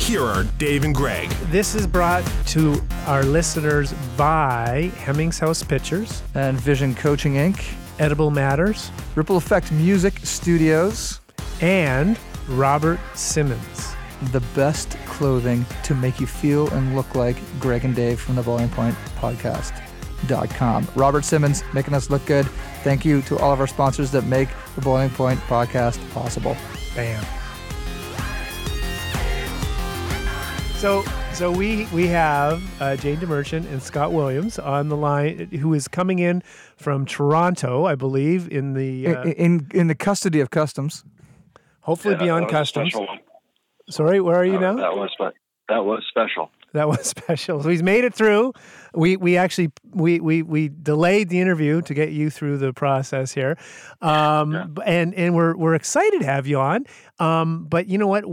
here are Dave and Greg. This is brought to our listeners by Hemmings House Pictures, and Vision Coaching Inc., Edible Matters, Ripple Effect Music Studios, and Robert Simmons. The best clothing to make you feel and look like Greg and Dave from the Boiling Point Podcast.com. Robert Simmons making us look good. Thank you to all of our sponsors that make the Boiling Point Podcast possible. Bam. So, so we we have uh, Jayne DeMerchant and Scott Williams on the line, who is coming in from Toronto, I believe, in the uh, in, in, in the custody of customs. Hopefully, Yeah, beyond customs. Sorry, where are you That- now? That was spe- that was special. That was special. So he's made it through. We we actually we we we delayed the interview to get you through the process here, um, Yeah. and and we're we're excited to have you on. Um, but you know what?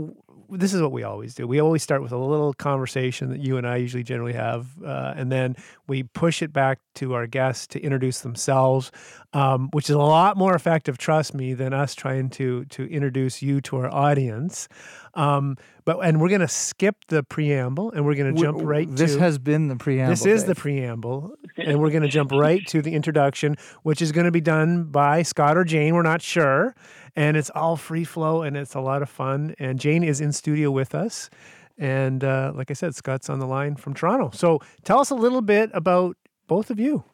This is what we always do. We always start with a little conversation that you and I usually generally have, uh, and then we push it back to our guests to introduce themselves, um, which is a lot more effective, trust me, than us trying to to introduce you to our audience. Um, but and we're gonna skip the preamble and we're gonna jump right This to has been the preamble. this is the preamble, and we're going to jump right to the introduction, which is going to be done by Scott or Jayne. We're not sure, and it's all free flow, and it's a lot of fun. And Jayne is in studio with us, and uh, like I said, Scott's on the line from Toronto. So tell us a little bit about both of you.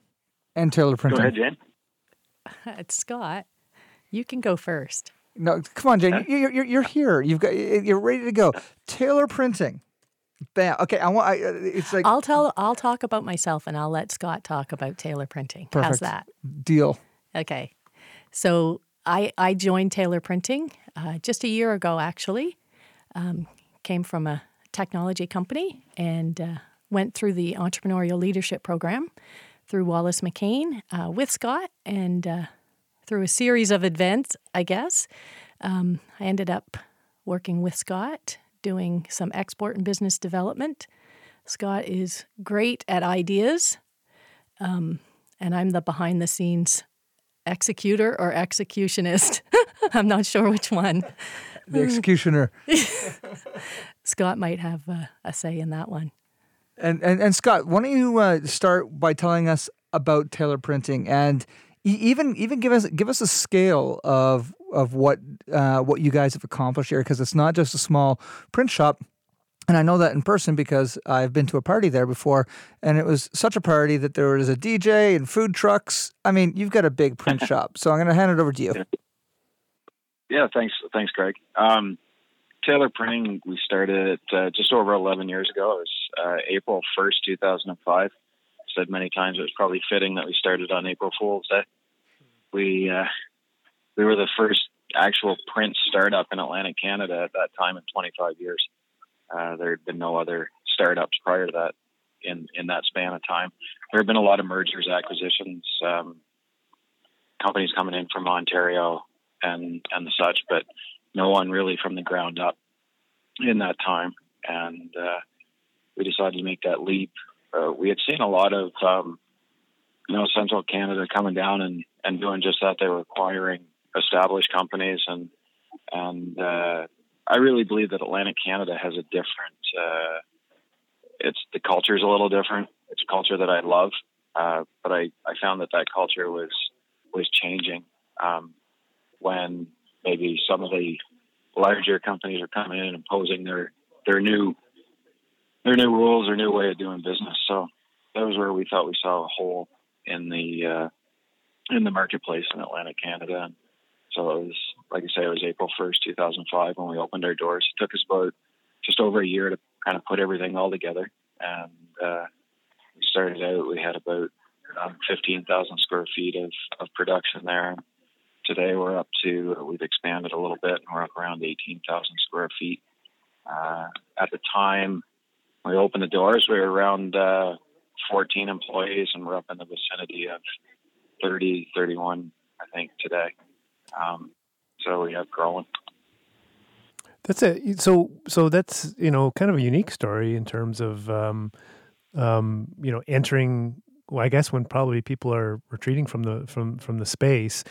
and Taylor Go Printing. ahead, Jayne. It's Scott. You can go first. No, come on, Jane. You- You're, you're here. You've got. You're ready to go. Taylor Printing. Bam. Okay, I want. I, uh, it's like I'll tell. I'll talk about myself, and I'll let Scott talk about Taylor Printing. Perfect. How's that? deal. Okay. So I I joined Taylor Printing uh, just a year ago. Actually, um, came from a technology company and uh, went through the entrepreneurial leadership program through Wallace McCain uh, with Scott and uh, through a series of events. I guess um, I ended up working with Scott doing some export and business development. Scott is great at ideas, um, and I'm the behind the scenes executor or executionist. I'm not sure which one. The executioner. Scott might have uh, a say in that one. And, and and Scott, why don't you uh, start by telling us about Taylor Printing and even even give us give us a scale of of what uh, what you guys have accomplished here because it's not just a small print shop. And I know that in person because I've been to a party there before, and it was such a party that there was a DJ and food trucks. I mean, you've got a big print shop, so I'm going to hand it over to you. Yeah, thanks, thanks, Greg. Um, Taylor Printing, we started uh, just over 11 years ago. It was uh, April 1st, 2005. I Said many times it was probably fitting that we started on April Fool's Day. We uh, we were the first actual print startup in Atlantic Canada at that time in 25 years. Uh, there had been no other startups prior to that in in that span of time. There have been a lot of mergers, acquisitions, um, companies coming in from Ontario and and such, but no one really from the ground up in that time. And uh, we decided to make that leap. Uh, we had seen a lot of um, you know Central Canada coming down and and doing just that. They were acquiring established companies and and uh, I really believe that Atlantic Canada has a different. Uh, it's the culture is a little different. It's a culture that I love, uh, but I, I found that that culture was was changing um, when maybe some of the larger companies are coming in and imposing their their new their new rules, or new way of doing business. So that was where we thought we saw a hole in the uh, in the marketplace in Atlantic Canada. And so it was, like I say, it was April 1st, 2005 when we opened our doors. It took us about just over a year to kind of put everything all together. And uh, we started out, we had about um, 15,000 square feet of, of production there. Today we're up to, we've expanded a little bit and we're up around 18,000 square feet. Uh, at the time we opened the doors, we were around uh, 14 employees and we're up in the vicinity of 30, 31, I think, today. Um, so have grown. That's it. so so that's you know kind of a unique story in terms of um, um, you know entering. Well, I guess when probably people are retreating from the from from the space.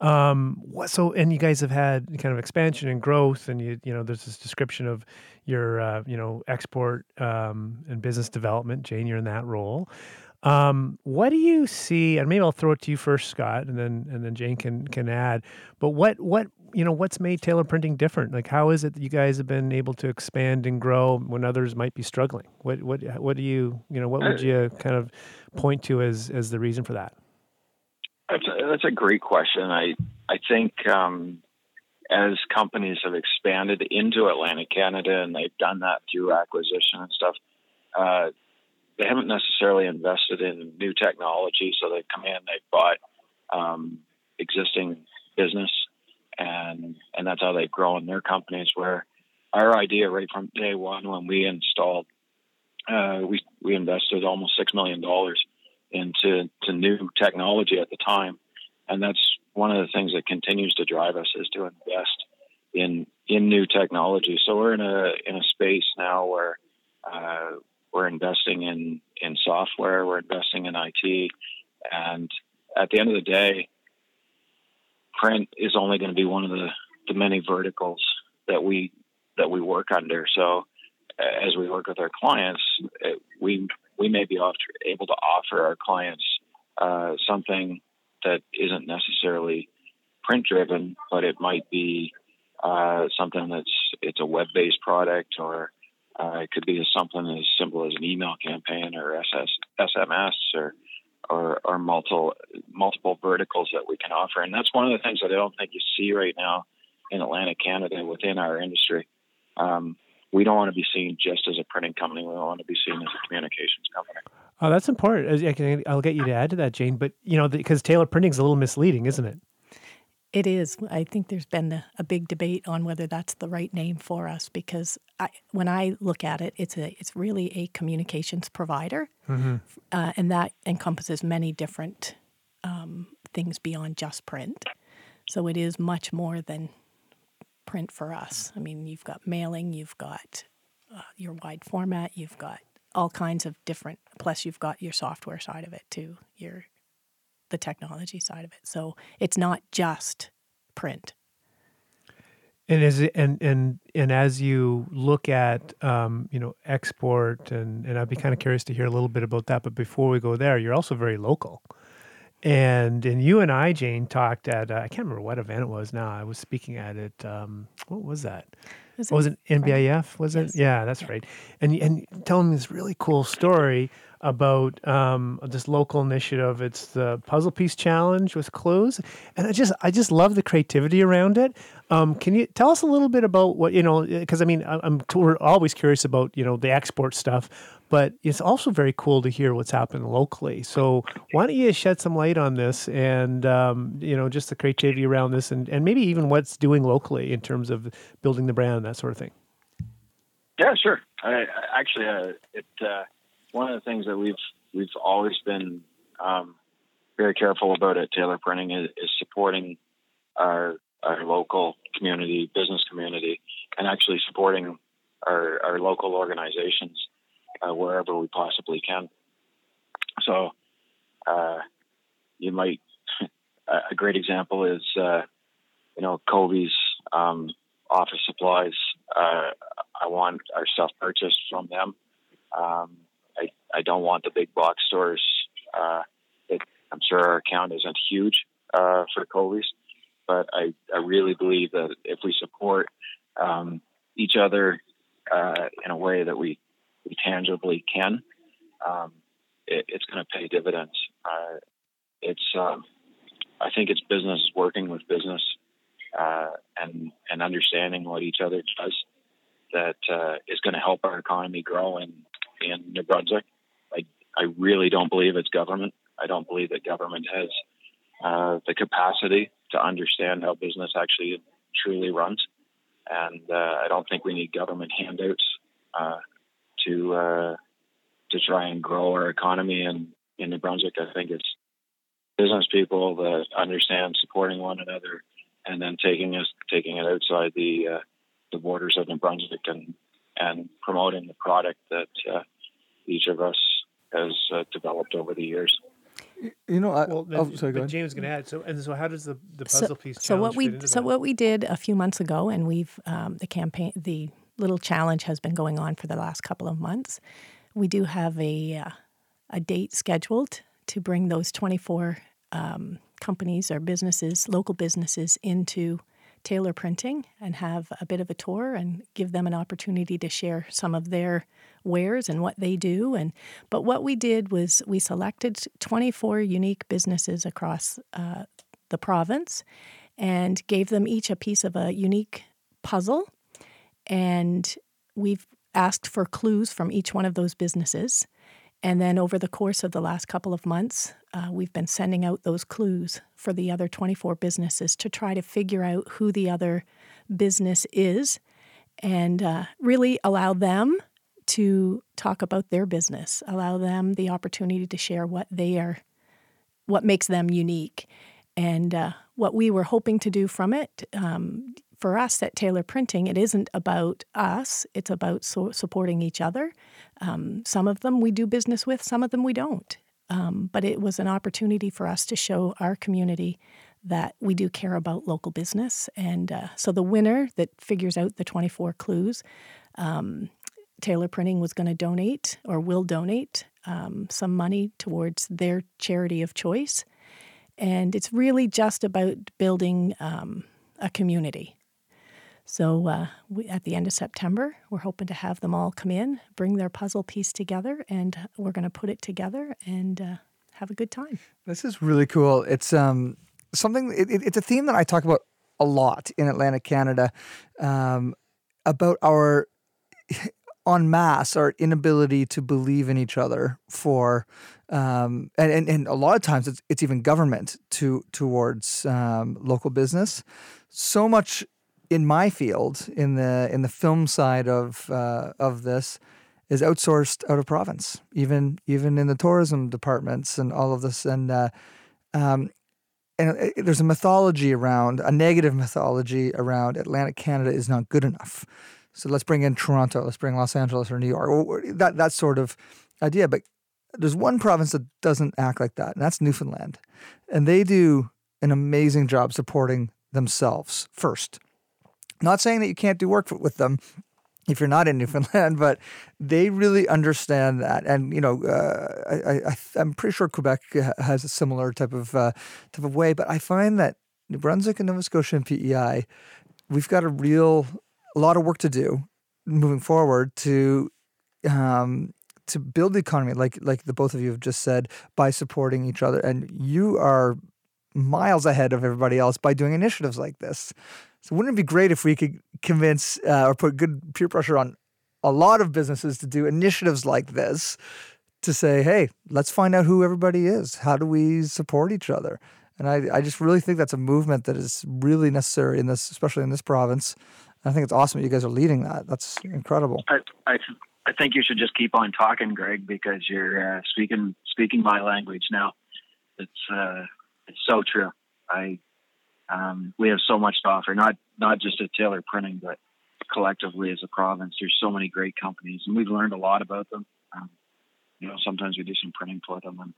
Um, what, so and you guys have had kind of expansion and growth, and you you know there's this description of your uh, you know export um, and business development. Jayne, you're in that role. Um, what do you see? And maybe I'll throw it to you first, Scott, and then and then Jayne can can add. But what what you know what's made Taylor Printing different? Like how is it that you guys have been able to expand and grow when others might be struggling? What what what do you you know what would you kind of point to as as the reason for that? That's a, that's a great question. I I think um, as companies have expanded into Atlantic Canada and they've done that through acquisition and stuff. Uh, they haven't necessarily invested in new technology, so they come in, they've bought um, existing business, and and that's how they've grown their companies. Where our idea right from day one, when we installed, uh, we we invested almost six million dollars into to new technology at the time, and that's one of the things that continues to drive us is to invest in in new technology. So we're in a in a space now where uh, investing in in software, we're investing in IT, and at the end of the day, print is only going to be one of the, the many verticals that we that we work under. So as we work with our clients, we we may be able to offer our clients uh, something that isn't necessarily print driven, but it might be uh, something that's it's a web based product or uh, it could be something as simple as an email campaign or SS, SMS or, or, or multiple, multiple verticals that we can offer. And that's one of the things that I don't think you see right now in Atlantic Canada within our industry. Um, we don't want to be seen just as a printing company. We want to be seen as a communications company. Oh, that's important. I'll get you to add to that, Jayne. But you know, because Taylor Printing is a little misleading, isn't it? It is. I think there's been a, a, big debate on whether that's the right name for us because I, when I look at it, it's a it's really a communications provider, mm-hmm. uh, and that encompasses many different um, things beyond just print. So it is much more than print for us. I mean, you've got mailing, you've got uh, your wide format, you've got all kinds of different. Plus, you've got your software side of it too. Your the technology side of it. So it's not just print. And as and and and as you look at um, you know export and and I'd be kind of curious to hear a little bit about that. But before we go there, you're also very local. And and you and I, Jayne, talked at uh, I can't remember what event it was. Now I was speaking at it. Um, what was that? Was it, was it NBIF? Was yes. it? Yeah, that's yeah. right. And and telling me this really cool story about um, this local initiative. It's the Puzzle Piece Challenge with clues, and I just I just love the creativity around it. Um, can you tell us a little bit about what you know? Because I mean, I'm we're always curious about you know the export stuff, but it's also very cool to hear what's happening locally. So why don't you shed some light on this and um, you know just the creativity around this, and and maybe even what's doing locally in terms of building the brand and that sort of thing. Yeah, sure. I, actually, uh, it. Uh one of the things that we've we've always been um, very careful about at Taylor Printing is, is, supporting our our local community, business community, and actually supporting our our local organizations uh, wherever we possibly can. So, uh, you might a great example is uh, you know Kobe's um, office supplies. Uh, I want our stuff purchased from them. Um, I, I don't want the big box stores. Uh, it, I'm sure our account isn't huge uh, for Kobe's, but I, I really believe that if we support um, each other uh, in a way that we, we tangibly can, um, it, it's going to pay dividends. Uh, it's um, I think it's business working with business uh, and and understanding what each other does that uh, is going to help our economy grow in in New Brunswick. I I really don't believe it's government. I don't believe that government has uh, the capacity to understand how business actually truly runs, and uh, I don't think we need government handouts uh, to uh, to try and grow our economy in in New Brunswick. I think it's business people that understand supporting one another and then taking us taking it outside the uh, the borders of New Brunswick and and promoting the product that uh, each of us has uh, developed over the years. You know, I, Well, then, oh, sorry, go ahead. Jayne is going to add. So, and so how does the, the So- puzzle piece so what we fit into so that? what we did a few months ago, and we've um, the campaign the little challenge has been going on for the last couple of months. We do have a uh, a date scheduled to bring those twenty four um, companies or businesses, local businesses, into Taylor Printing and have a bit of a tour and give them an opportunity to share some of their wares and what they do. And but what we did was we selected 24 unique businesses across uh, the province and gave them each a piece of a unique puzzle. And we've asked for clues from each one of those businesses. And then over the course of the last couple of months, uh, we've been sending out those clues for the other 24 businesses to try to figure out who the other business is and uh, really allow them to talk about their business, allow them the opportunity to share what they are, what makes them unique. And uh, what we were hoping to do from it, um, for us at Taylor Printing, it isn't about us, it's about so- supporting each other. Um, some of them we do business with, some of them we don't. Um, but it was an opportunity for us to show our community that we do care about local business. And uh, so the winner that figures out the 24 clues, um, Taylor Printing was going to donate or will donate um, some money towards their charity of choice. And it's really just about building um, a community. So uh, we, at the end of September, we're hoping to have them all come in, bring their puzzle piece together, and we're going to put it together and uh, have a good time. This is really cool. It's um something. It, it- it's a theme that I talk about a lot in Atlantic Canada, um, about our en masse our inability to believe in each other for, um, and, and and a lot of times it's it's even government to towards um, local business. So much in my field in the in the film side of uh, of this is outsourced out of province, even even in the tourism departments and all of this. And uh, um, and it- there's a mythology around a negative mythology around Atlantic Canada is not good enough. So let's bring in Toronto, let's bring Los Angeles or New York, or- or that that sort of idea. But there's one province that doesn't act like that, and that's Newfoundland, and they do an amazing job supporting themselves first. Not saying that you can't do work with them if you're not in Newfoundland, but they really understand that. And you know, uh, I, I'm pretty sure Quebec has a similar type of uh, type of way. But I find that New Brunswick and Nova Scotia and PEI, we've got a real a lot of work to do moving forward to um, to build the economy, like like the both of you have just said, by supporting each other. And you are miles ahead of everybody else by doing initiatives like this. So wouldn't it be great if we could convince uh, or put good peer pressure on a lot of businesses to do initiatives like this to say, hey, let's find out who everybody is. How do we support each other? And I, I just really think that's a movement that is really necessary in this, especially in this province. I think it's awesome that you guys are leading that. That's incredible. I, I, I think you should just keep on talking, Greg, because you're uh, speaking speaking my language now. It's uh, it's so true. I um, we have so much to offer, not not just at Taylor Printing, but collectively as a province. There's so many great companies, and we've learned a lot about them. Um, you know, sometimes we do some printing for them, and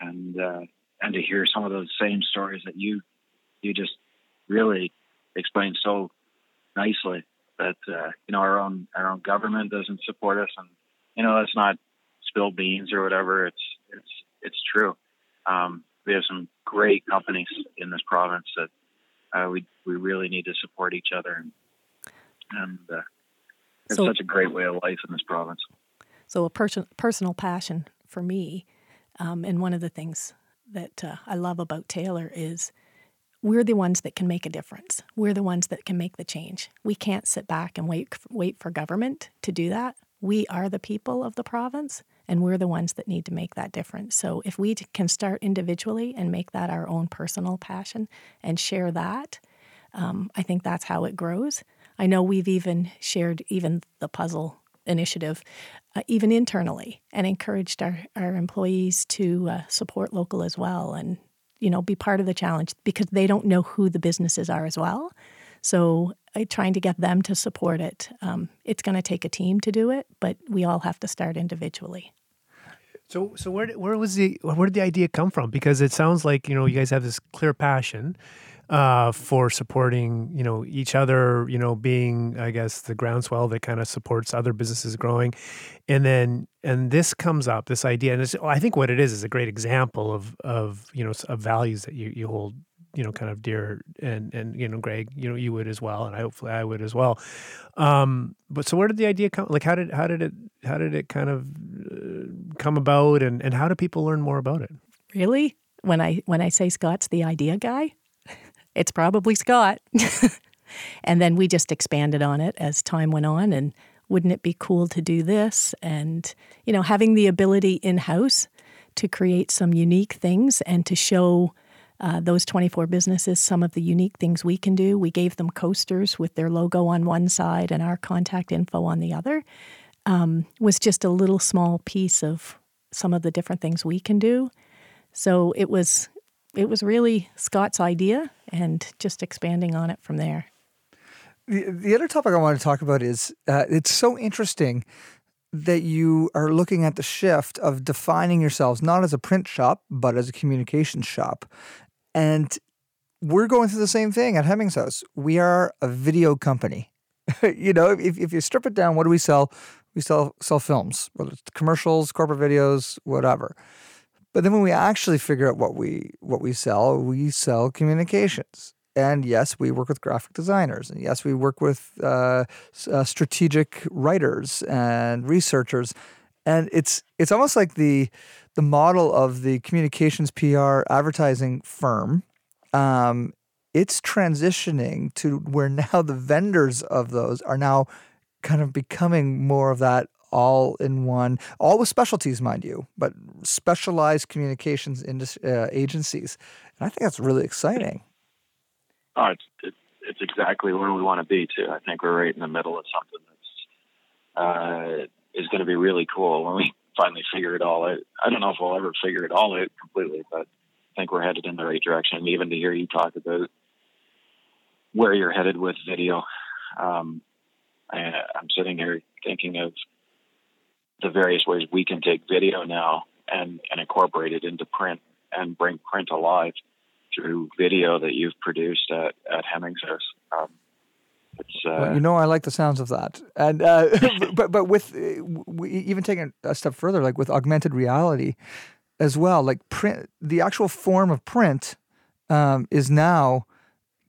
and uh, and to hear some of those same stories that you you just really explained so nicely that uh, you know our own our own government doesn't support us, and you know that's not spilled beans or whatever. It's it's it's true. Um, we have some great companies in this province that uh, we we really need to support each other, and, and uh, it's So- such a great way of life in this province. So a person, personal passion for me Um, and one of the things that uh, I love about Taylor is we're the ones that can make a difference. We're the ones that can make the change. We can't sit back and wait wait for government to do that. We are the people of the province and we're the ones that need to make that difference. So if we can start individually and make that our own personal passion and share that, um, I think that's how it grows. I know we've even shared even the puzzle initiative, uh, even internally, and encouraged our, our employees to uh, support local as well and you know be part of the challenge because they don't know who the businesses are as well. So trying to get them to support it, um, it's going to take a team to do it, but we all have to start individually. So, so where where was the where did the idea come from? Because it sounds like you know you guys have this clear passion uh, for supporting you know each other. You know, being I guess the groundswell that kind of supports other businesses growing, and then and this comes up this idea, and I think what it is is a great example of of you know of values that you you hold you know kind of dear and and you know Greg you know you would as well and I hopefully I would as well. Um but so where did the idea come like how did how did it how did it kind of uh, come about and and how do people learn more about it? Really? When I when I say Scott's the idea guy it's probably Scott. And then we just expanded on it as time went on and wouldn't it be cool to do this? And you know having the ability in house to create some unique things and to show uh, those 24 businesses some of the unique things we can do. We gave them coasters with their logo on one side and our contact info on the other. Um, was just a little small piece of some of the different things we can do. So it was it was really Scott's idea and just expanding on it from there. The, the other topic I want to talk about is uh, it's so interesting that you are looking at the shift of defining yourselves not as a print shop, but as a communications shop. And we're going through the same thing at Hemmings House. We are a video company. you know, if, if you strip it down, what do we sell? We sell sell films, whether it's commercials, corporate videos, whatever. But then when we actually figure out what we what we sell, we sell communications. And yes, we work with graphic designers, and yes, we work with uh, uh, strategic writers and researchers. And it's it's almost like the the model of the communications PR advertising firm, um, it's transitioning to where now the vendors of those are now kind of becoming more of that all in one, all with specialties, mind you, but specialized communications uh, agencies. And I think that's really exciting. Oh, it's, it's, it's exactly where we want to be, too. I think we're right in the middle of something that's uh, is going to be really cool when we finally figure it all out. I don't know if we'll ever figure it all out completely, but I think we're headed in the right direction. Even to hear you talk about where you're headed with video, um, I, I'm sitting here thinking of the various ways we can take video now and, and incorporate it into print and bring print alive through video that you've produced at, at Hemmings House. Um, uh, well, you know, I like the sounds of that, and uh, but but with uh, even taking a step further, like with augmented reality, as well, like print, the actual form of print um, is now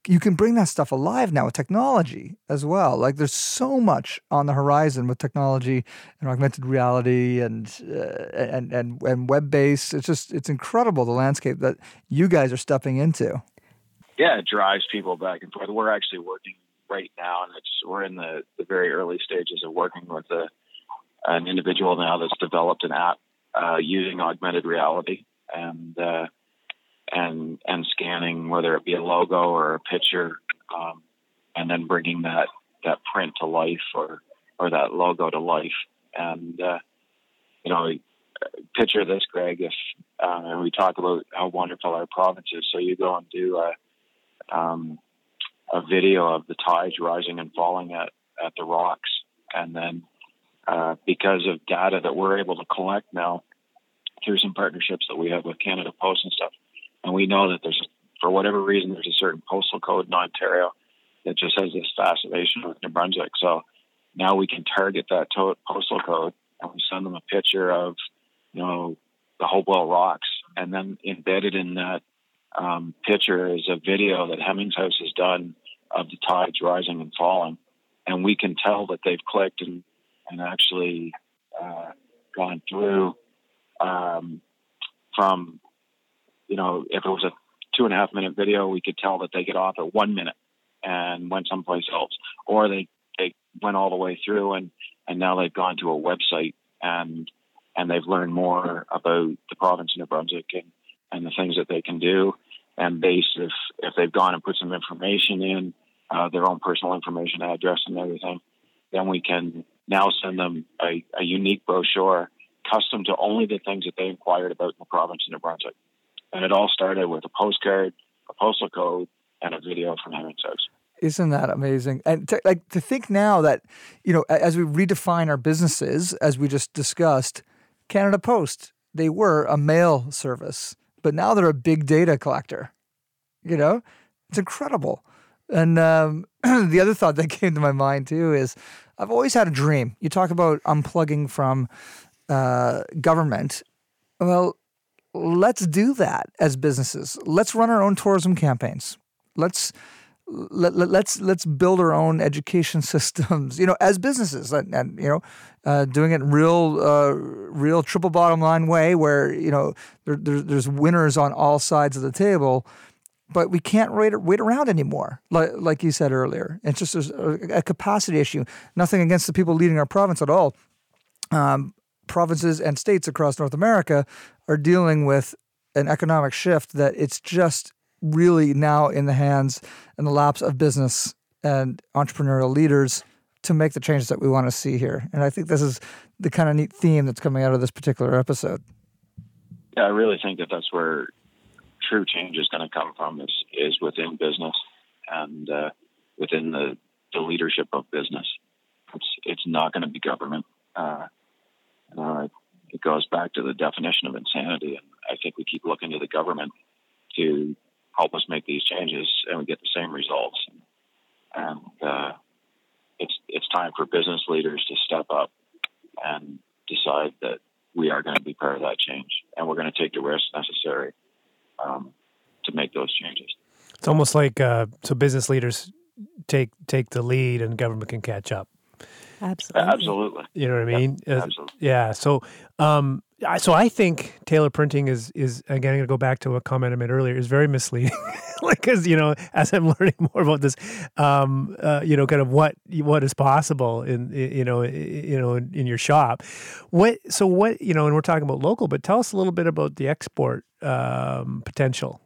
you can bring that stuff alive now with technology as well. Like there's so much on the horizon with technology and augmented reality and uh, and and and web based. It's just it's incredible the landscape that you guys are stepping into. Yeah, it drives people back and forth. We're actually working right now, and it's we're in the, the very early stages of working with a, an individual now that's developed an app uh, using augmented reality and uh, and and scanning whether it be a logo or a picture, um, and then bringing that that print to life or or that logo to life. And uh, you know, picture this, Greg. If uh, and we talk about how wonderful our province is, so you go and do a um, a video of the tides rising and falling at, at the rocks. And then uh, because of data that we're able to collect now through some partnerships that we have with Canada Post and stuff, and we know that there's, for whatever reason, there's a certain postal code in Ontario that just has this fascination with New Brunswick. So now we can target that to- postal code and we send them a picture of, you know, the Hopewell Rocks, and then embedded in that um, picture is a video that Hemmings House has done of the tides rising and falling, and we can tell that they've clicked and and actually uh, gone through um, from, you know, if it was a two and a half minute video, we could tell that they get off at one minute and went someplace else, or they they went all the way through and and now they've gone to a website and and they've learned more about the province of New Brunswick and, and the things that they can do. And based if if they've gone and put some information in, uh, their own personal information, address, and everything, then we can now send them a, a unique brochure custom to only the things that they inquired about in the province of New Brunswick. And it all started with a postcard, a postal code, and a video from Hemmings House. Isn't that amazing? And to, like to think now that you know, as we redefine our businesses, as we just discussed, Canada Post they were a mail service, but now they're a big data collector. You know, it's incredible. And um, the other thought that came to my mind too is I've always had a dream. You talk about unplugging from uh, government. Well, let's do that as businesses. Let's run our own tourism campaigns. Let's let, let, let's let's build our own education systems. You know, as businesses, and, and you know, uh, doing it real, uh, real triple bottom line way, where you know there, there, there's winners on all sides of the table. But we can't wait, wait around anymore, like, like you said earlier. It's just a, a capacity issue. Nothing against the people leading our province at all. Um, provinces and states across North America are dealing with an economic shift that it's just really now in the hands and the laps of business and entrepreneurial leaders to make the changes that we want to see here. And I think this is the kind of neat theme that's coming out of this particular episode. Yeah, I really think that that's where true change is going to come from is is within business and uh, within the the leadership of business. It's it's not going to be government. Uh, uh, it goes back to the definition of insanity, and I think we keep looking to the government to help us make these changes, and we get the same results. And uh, it's it's time for business leaders to step up and decide that we are going to be part of that change, and we're going to take the risks necessary um, to make those changes. It's almost like uh, so business leaders take take the lead, and government can catch up. Absolutely. Absolutely. You know what I mean? Yeah, absolutely. Yeah. So, um, so I think Taylor printing is is again going to go back to a comment I made earlier is very misleading, like because you know as I'm learning more about this, um, uh, you know, kind of what what is possible in you know you know in, in, your shop. What so what you know, and we're talking about local, but tell us a little bit about the export um, potential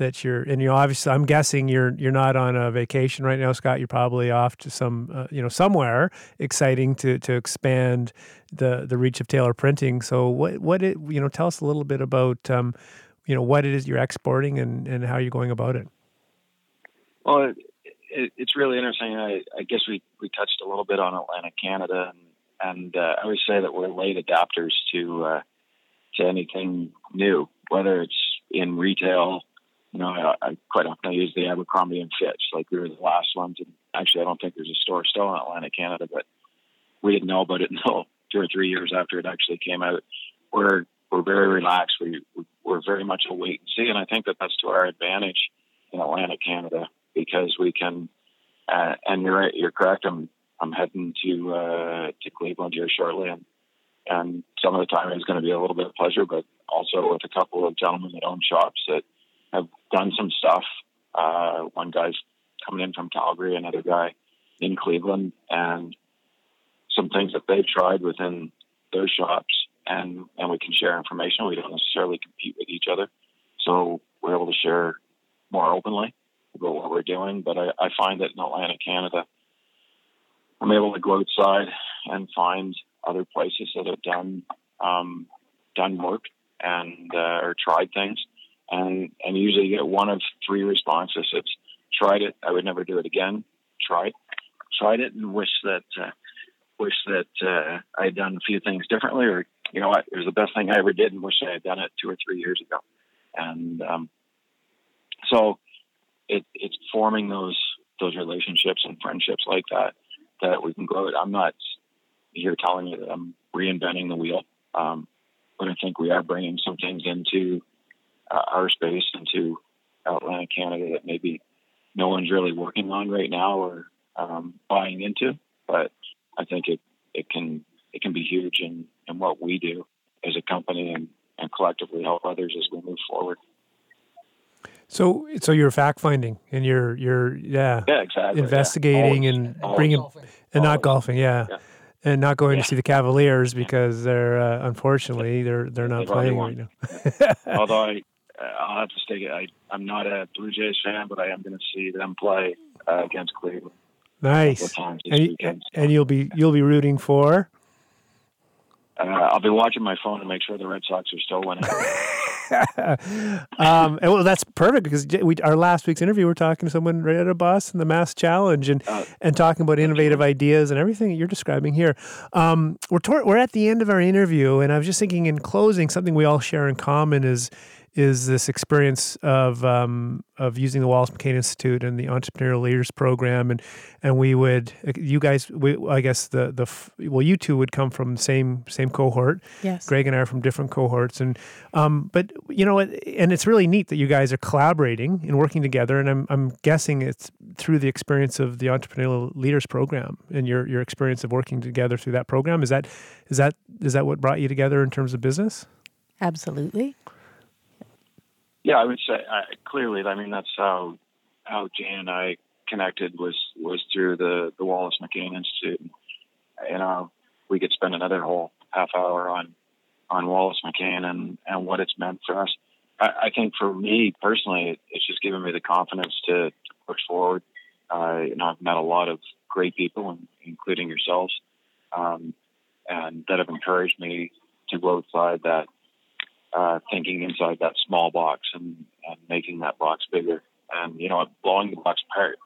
that you're and you obviously I'm guessing you're you're not on a vacation right now Scott. You're probably off to some uh, you know somewhere exciting to to expand the the reach of Taylor printing. So what what it you know tell us a little bit about um, you know what it is you're exporting and and how you're going about it. Well it, it, it's really interesting. I, I guess we we touched a little bit on Atlantic Canada and and uh, I always say that we're late adapters to uh, to anything new whether it's in retail you know, I, I quite often I use the Abercrombie and Fitch, like we were the last ones. And actually, I don't think there's a store still in Atlantic Canada, but we didn't know about it until two or three years after it actually came out. We're we're very relaxed. We we're very much a wait and see, and I think that that's to our advantage in Atlantic Canada because we can. Uh, and you're right, you're correct. I'm I'm heading to uh, to Cleveland here shortly, and and some of the time is going to be a little bit of pleasure, but also with a couple of gentlemen that own shops that have done some stuff. Uh, one guy's coming in from Calgary, another guy in Cleveland, and some things that they've tried within their shops, and and we can share information. We don't necessarily compete with each other, so we're able to share more openly about what we're doing. But I, I find that in Atlantic Canada, I'm able to go outside and find other places that have done um, done work and uh, or tried things and and usually you get one of three responses. It's tried it, I would never do it again. Tried, tried it, and wish that uh, wish that uh, I had done a few things differently, or you know what, it was the best thing I ever did, and wish I had done it two or three years ago. And um, so it, it's forming those those relationships and friendships like that that we can grow it. I'm not here telling you that I'm reinventing the wheel, um, but I think we are bringing some things into uh, our space into Atlantic Canada that maybe no one's really working on right now or um, buying into. But I think it, it can it can be huge in, in what we do as a company and, and collectively help others as we move forward. So, so you're fact finding and you're you're yeah, Yeah, exactly. yeah. investigating Always, and always. bringing and not Always. golfing, yeah. Yeah. And not going Yeah. to see the Cavaliers because they're uh, unfortunately they're they're not They've playing right now. Although I, I'll have to stay. I, I'm not a Blue Jays fan, but I am going to see them play uh, against Cleveland. Nice. Couple times this And, and you'll be you'll be rooting for Uh, I'll be watching my phone to make sure the Red Sox are still winning. um, and well, that's perfect because we our last week's interview, we are talking to someone right at a bus Boston, the Mass Challenge, and Uh, and talking about innovative ideas and everything that you're describing here. Um, we're we're at the end of our interview, and I was just thinking, in closing, something we all share in common is is this experience of um, of using the Wallace McCain Institute and the Entrepreneurial Leaders Program, and and we would you guys, we, I guess the the well, you two would come from the same same cohort. Yes. Greg and I are from different cohorts, and um, but you know, and it's really neat that you guys are collaborating and working together. And I'm I'm guessing it's through the experience of the Entrepreneurial Leaders Program and your your experience of working together through that program. Is that is that is that what brought you together in terms of business? Absolutely. Yeah, I would say uh, clearly. I mean, that's how how Jayne and I connected was was through the the Wallace McCain Institute. You know, we could spend another whole half hour on on Wallace McCain and and what it's meant for us. I, I think for me personally, it, it's just given me the confidence to, to push forward. Uh, you know, I've met a lot of great people, including yourselves, um, and that have encouraged me to go outside that uh, thinking inside that small box and, and making that box bigger and you know blowing the box apart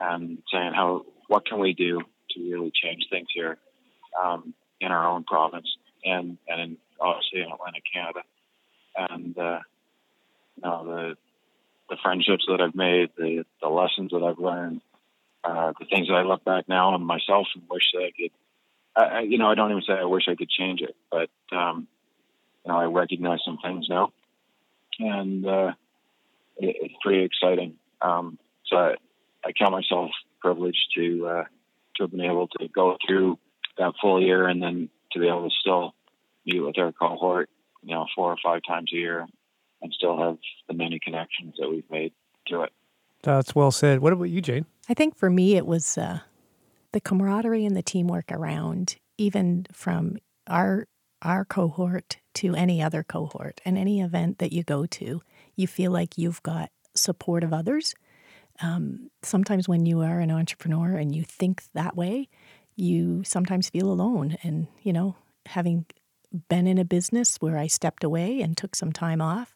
and saying how what can we do to really change things here um, in our own province and and in, obviously in Atlantic Canada? And uh, you know the the friendships that I've made the the lessons that I've learned uh, the things that I look back now on myself and wish that I could I, I- you know I don't even say I wish I could change it but um, you know, I recognize some things now, and uh, it, it's pretty exciting. Um, so I, I count myself privileged to uh, to have been able to go through that full year, and then to be able to still meet with our cohort, you know, four or five times a year, and still have the many connections that we've made to it. That's well said. What about you, Jayne? I think for me, it was uh, the camaraderie and the teamwork around, even from our our cohort to any other cohort and any event that you go to, you feel like you've got support of others. Um, sometimes when you are an entrepreneur and you think that way, you sometimes feel alone. And you know, having been in a business where I stepped away and took some time off,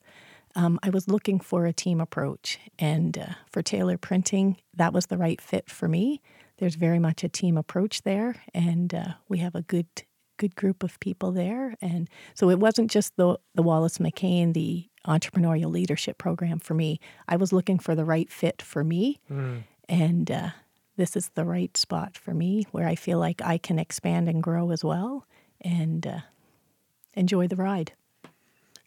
um, I was looking for a team approach. And uh, for Taylor Printing, that was the right fit for me. There's very much a team approach there, and uh, we have a good good group of people there. And so it wasn't just the the Wallace McCain, the entrepreneurial leadership program for me. I was looking for the right fit for me, and uh, this is the right spot for me where I feel like I can expand and grow as well, and uh, enjoy the ride.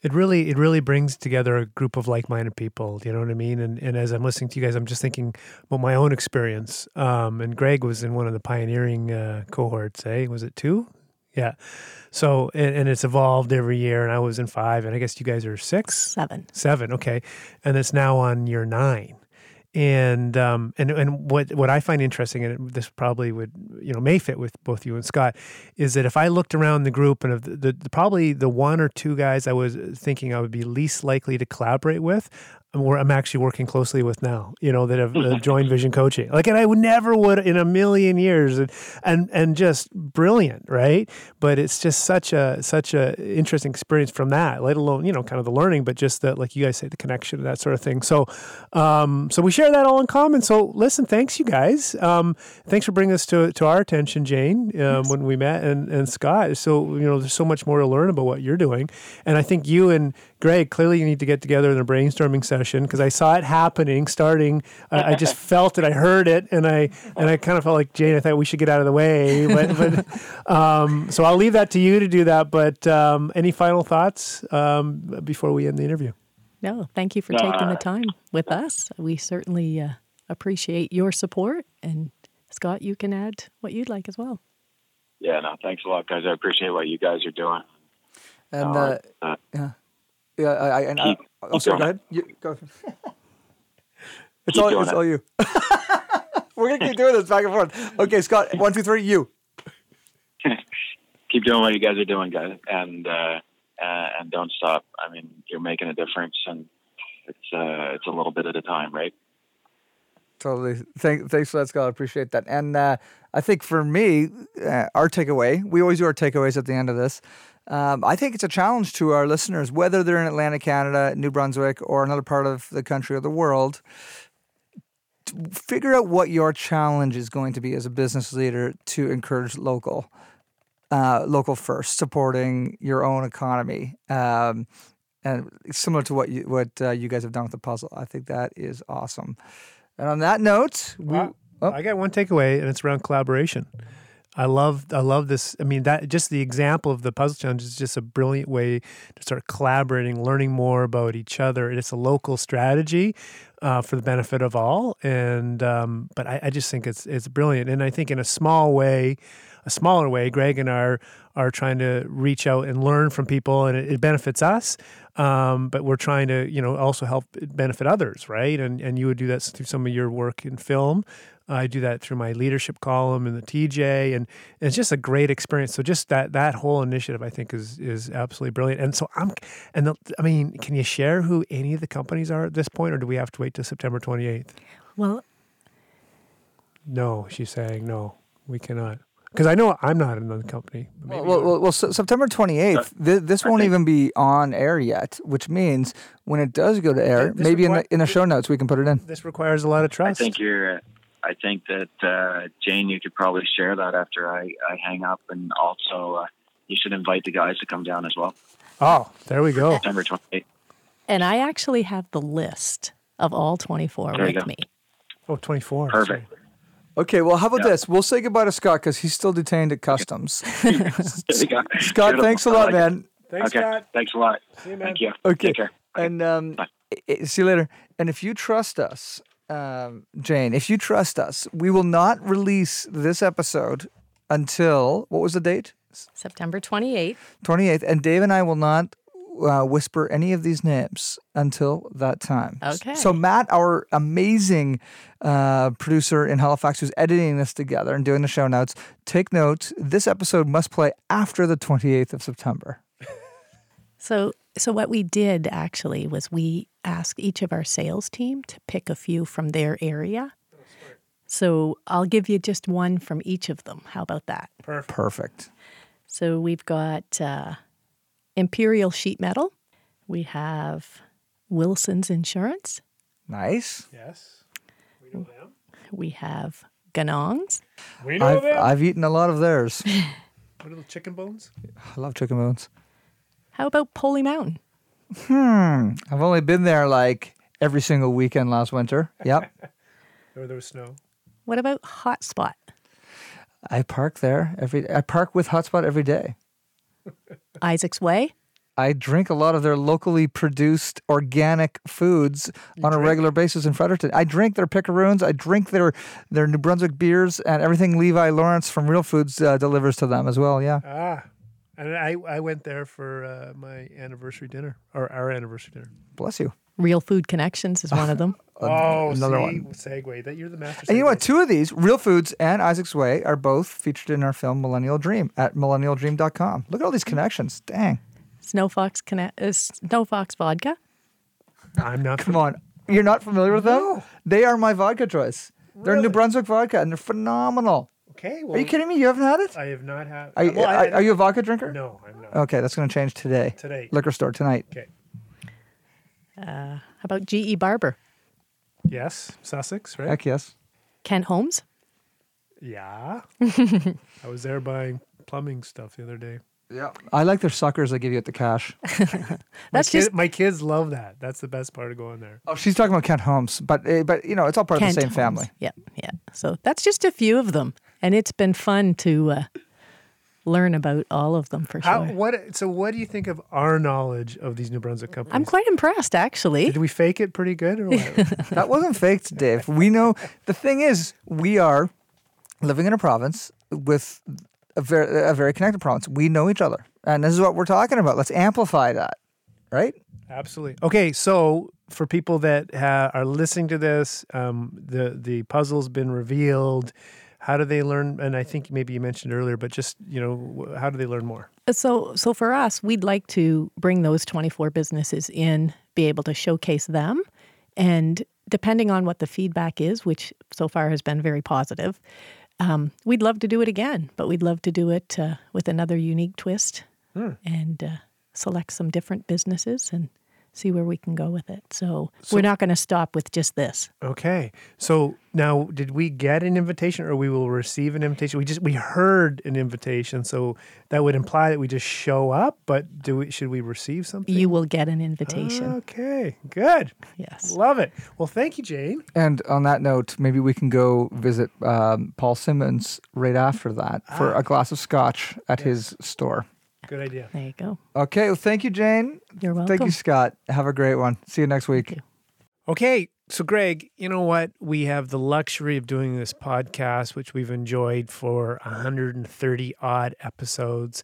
It really, it really brings together a group of like-minded people. You know what I mean? And and as I'm listening to you guys, I'm just thinking about my own experience. Um, and Greg was in one of the pioneering uh, cohorts. Eh? Was it two? Yeah. So and, and it's evolved every year. And I was in five, and I guess you guys are six, Seven. seven. Okay, and it's now on year nine. And um and and what what I find interesting, and this probably would you know may fit with both you and Scott, is that if I looked around the group and of the, the, probably the one or two guys I was thinking I would be least likely to collaborate with, I'm actually working closely with now, you know, that have uh, joined Vision Coaching. Like, and I would never would in a million years, and and and just brilliant, right? But it's just such a such a interesting experience from that. Let alone you know, kind of the learning, but just the like you guys say, the connection, and that sort of thing. So, um, so we share that all in common. So, listen, thanks you guys. Um, thanks for bringing this to to our attention, Jayne, um, when we met, and and Scott. So you know, there's so much more to learn about what you're doing, and I think you and Greg clearly you need to get together in a brainstorming session because I saw it happening, starting. I, I just felt it, I heard it, and I and I kind of felt like Jayne. I thought we should get out of the way, but, but um, so I'll leave that to you to do that. But um, any final thoughts um, before we end the interview? No, thank you for taking the time with us. We certainly uh, appreciate your support. And Scott, you can add what you'd like as well. Yeah, no, thanks a lot, guys. I appreciate what you guys are doing. And Uh, uh, uh, yeah. Yeah, I, I, and Keep- I, oh, keep sorry, go ahead. You, go. it's all, it's it. all you. We're gonna keep doing this back and forth. Okay, Scott. One, two, three. You. Keep doing what you guys are doing, guys, and uh, uh, and don't stop. I mean, you're making a difference, and it's uh, it's a little bit at a time, right? Totally. Thank, thanks for that, Scott. I appreciate that. And uh, I think for me, uh, our takeaway, we always do our takeaways at the end of this. Um, I think it's a challenge to our listeners, whether they're in Atlantic Canada, New Brunswick, or another part of the country or the world, to figure out what your challenge is going to be as a business leader to encourage local. Uh, local first, supporting your own economy, um, and similar to what you what uh, you guys have done with the puzzle. I think that is awesome. And on that note, we, oh. I got one takeaway, and it's around collaboration. I love, I love this. I mean, that just the example of the puzzle challenge is just a brilliant way to start collaborating, learning more about each other. It's a local strategy uh, for the benefit of all, and um, but I, I just think it's it's brilliant. And I think in a small way, a smaller way, Greg and I are are trying to reach out and learn from people, and it, it benefits us. Um, but we're trying to, you know, also help benefit others, right? And and you would do that through some of your work in film. I do that through my leadership column in the TJ, and it's just a great experience. So just that that whole initiative, I think, is is absolutely brilliant. And so I'm, and the, I mean, can you share who any of the companies are at this point, or do we have to wait till September 28th? Well, No, she's saying no, we cannot, because I know I'm not in the company. but well, well, well, well, Se- September 28th, thi- this I won't think- even be on air yet, which means when it does go to air, This maybe in the, in the show notes we can put it in. this requires a lot of trust. I think you're. I think that uh, Jayne, you could probably share that after I, I hang up, and also uh, you should invite the guys to come down as well. Oh, there we go. September 28th. and I actually have the list of all 24 There with me. Oh, 24. Perfect. Okay, well, how about Yeah. this? We'll say goodbye to Scott because he's still detained at customs. There you go. Scott, Beautiful. thanks a lot, like it. man. Thanks, okay. Scott. Thanks a lot. See you, man. Thank you. Okay. Take care. And um, Bye. i- i- see you later. And if you trust us, um, Jayne, if you trust us, we will not release this episode until what was the date? September 28th. 28th. And Dave and I will not uh, whisper any of these names until that time. Okay. So, Matt, our amazing uh, producer in Halifax, who's editing this together and doing the show notes, take note. This episode must play after the 28th of September. So, so what we did actually was we asked each of our sales team to pick a few from their area. So I'll give you just one from each of them. How about that? Perfect. So we've got uh, Imperial Sheet Metal. We have Wilson's Insurance. Nice. Yes. We know them. We have Ganongs. We know I've, them. I've eaten a lot of theirs. What are the chicken bones? I love chicken bones. How about Poley Mountain? Hmm. I've only been there like every single weekend last winter. Yep. Or there was snow. What about Hotspot? I park there every. I park with Hotspot every day. Isaac's Way? I drink a lot of their locally produced organic foods on a regular basis in Fredericton. I drink their picaroons. I drink their their New Brunswick beers and everything Levi Lawrence from Real Foods uh, delivers to them as well. Yeah. Ah. And I, I went there for uh, my anniversary dinner, or our anniversary dinner. Bless you. Real Food Connections is one of them. Oh, another see? one. Segue. That you're the master. And you know what? Two of these, Real Foods and Isaac's Way, are both featured in our film Millennial Dream at millennialdream.com. Look at all these connections. Dang. Snow Fox, Conne- uh, Snow Fox Vodka. I'm not. Come on. You're not familiar with them? They are my vodka choice. They're New Brunswick vodka and they're phenomenal. Okay. Well, Are you kidding me? You haven't had it? I have not had. Are you, well, I- are, are you a vodka drinker? No, I'm not. Okay, that's going to change today. Today. Liquor store tonight. Okay. How about G.E. Barber? Yes, Sussex, right? Heck yes. Kent Homes? Yeah. I was there buying plumbing stuff the other day. Yeah. I like their suckers they give you at the cash. That's Kid- just my kids love that. That's the best part of going there. Oh, she's talking about Kent Homes, but uh, but you know it's all part Kent of the same Homes. family. Yeah, yeah. So that's just a few of them, and it's been fun to uh, learn about all of them for How? sure. What? So, what do you think of our knowledge of these New Brunswick companies? I'm quite impressed, actually. Did we fake it pretty good, or what? That wasn't faked, Dave. We know the thing is we are living in a province with a very a very connected province. We know each other, and this is what we're talking about. Let's amplify that, right? Absolutely. Okay, so for people that ha- are listening to this, um, the the puzzle's been revealed. How do they learn? And I think maybe you mentioned earlier, but just you know, how do they learn more? So, so for us, we'd like to bring those 24 businesses in, be able to showcase them, and depending on what the feedback is, which so far has been very positive, um, we'd love to do it again. But we'd love to do it uh, with another unique twist and uh, select some different businesses and see where we can go with it. So, we're not going to stop with just this. Okay. So now, did we get an invitation, or we will receive an invitation? We just we heard an invitation, so that would imply that we just show up. But do we? Should we receive something? You will get an invitation. Okay. Good. yes. Love it. Well, thank you, Jayne. And on that note, maybe we can go visit um, Paul Simmons right after that for a glass of scotch at his store. Good idea. There you go. Okay, well, thank you, Jayne. You're welcome. Thank you, Scott. Have a great one. See you next week. you. Okay, so Greg, you know what? We have the luxury of doing this podcast, which we've enjoyed for 130 odd episodes.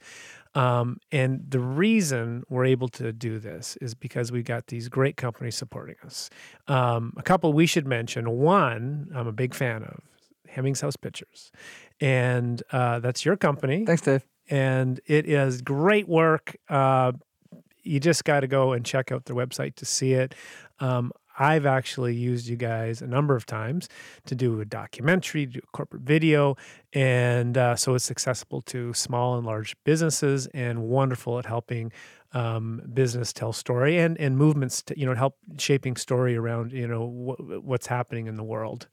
Um, and the reason we're able to do this is because we've got these great companies supporting us. Um, a couple we should mention. One, I'm a big fan of Hemmings House Pictures, and uh, that's your company Thanks, Dave. And it is great work. Uh, you just got to go and check out their website to see it. Um, I've actually used you guys a number of times to do a documentary, do a corporate video, and uh, so it's accessible to small and large businesses, and wonderful at helping um, business tell story and and movements to you know help shaping story around you know wh- what's happening in the world.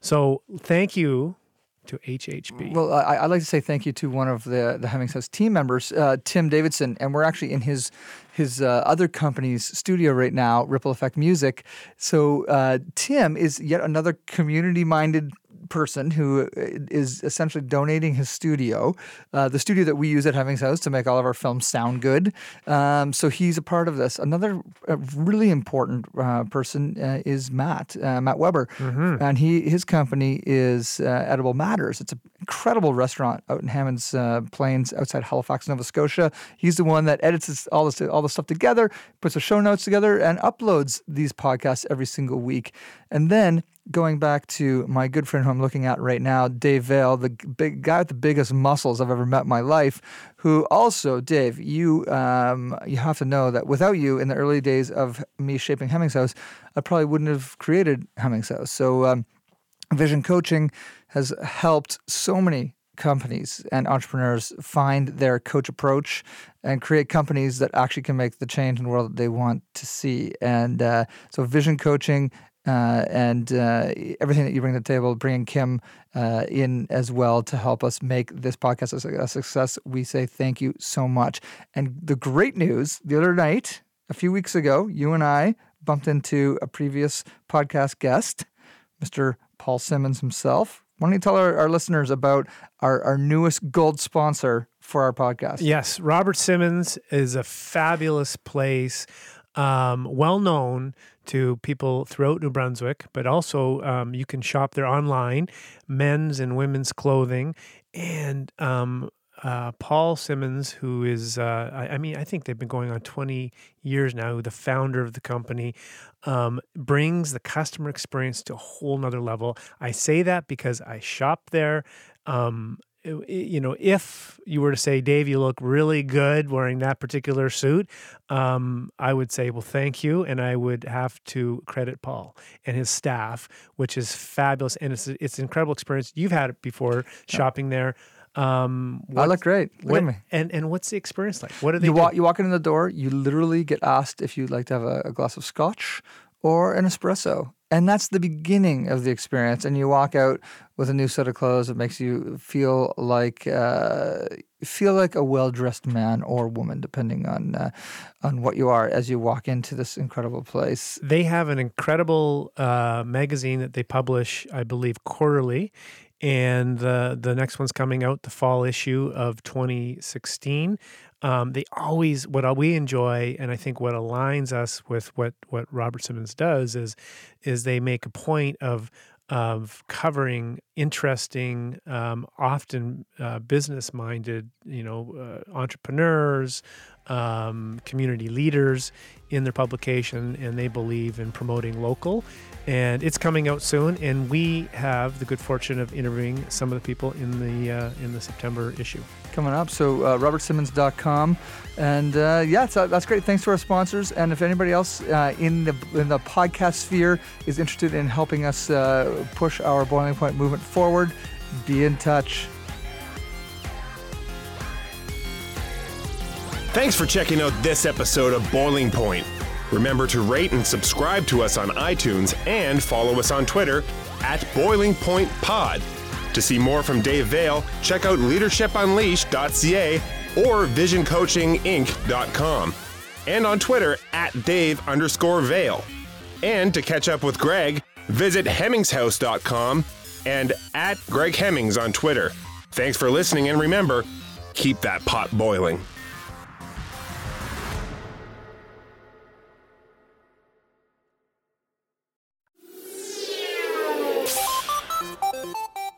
So thank you to HHP. Well, I, I'd like to say thank you to one of the the Hemmings House team members, uh, Tim Davidson, and we're actually in his his uh, other company's studio right now, Ripple Effect Music. So uh, Tim is yet another community minded person who uh, essentially donating his studio, uh, the studio that we use at Hemmings House to make all of our films sound good. Um, so he's a part of this. Another uh, really important uh, person uh, is Matt, uh, Matt Weber, and he his company is uh, Edible Matters. It's an incredible restaurant out in Hammonds uh, Plains, outside Halifax, Nova Scotia. He's the one that edits all this all the stuff together, puts the show notes together, and uploads these podcasts every single week. And then going back to my good friend who I'm looking at right now, Dave Veale, the big guy with the biggest muscles I've ever met in my life, who also, Dave, you um, you have to know that without you in the early days of me shaping Hemmings House, I probably wouldn't have created Hemmings House. So um, Vision Coaching has helped so many companies and entrepreneurs find their coach approach and create companies that actually can make the change in the world that they want to see. And uh, so, Vision Coaching. Uh, and uh, everything that you bring to the table, bringing Kim uh, in as well to help us make this podcast a, a success. We say thank you so much. And the great news the other night, a few weeks ago, you and I bumped into a previous podcast guest, Mr. Paul Simmons himself. Why don't you tell our, our listeners about our, our newest gold sponsor for our podcast? Yes, Robert Simmons is a fabulous place, um, well known to people throughout New Brunswick, but also um, you can shop there online, men's and women's clothing. And um, uh, Paul Simmons, who is, uh, I, I mean, I think they've been going on 20 years now, the founder of the company, um, brings the customer experience to a whole nother level. I say that because I shop there. Um, you know, if you were to say, Dave, you look really good wearing that particular suit, um, I would say, well, thank you. And I would have to credit Paul and his staff, which is fabulous. And it's, it's an incredible experience. You've had it before shopping there. Um, I look great. Look what- at me. And, and what's the experience like? What are they You do? walk, you walk in the door, you literally get asked if you'd like to have a, a glass of scotch or an espresso. And that's the beginning of the experience. And you walk out with a new set of clothes that makes you feel like uh, feel like a well dressed man or woman, depending on uh, on what you are, as you walk into this incredible place. They have an incredible uh, magazine that they publish, I believe, quarterly. And the the next one's coming out, the fall issue of 2016. Um, they always what we enjoy, and I think what aligns us with what what Robert Simmons does is is they make a point of of covering interesting, um, often uh, business minded you know uh, entrepreneurs, um, community leaders in their publication, and they believe in promoting local. And it's coming out soon, and we have the good fortune of interviewing some of the people in the uh, in the September issue. Coming up, so uh, robertsimmons.com, and uh, yeah, so that's great. Thanks to our sponsors, and if anybody else uh, in the in the podcast sphere is interested in helping us uh, push our boiling point movement forward, be in touch. Thanks for checking out this episode of Boiling Point. Remember to rate and subscribe to us on iTunes and follow us on Twitter at Boiling Point Pod. To see more from Dave Veale, check out leadershipunleashed.ca or visioncoachinginc.com and on Twitter at Dave underscore Veale. And to catch up with Greg, visit hemmingshouse.com and at Greg Hemmings on Twitter. Thanks for listening and remember, keep that pot boiling.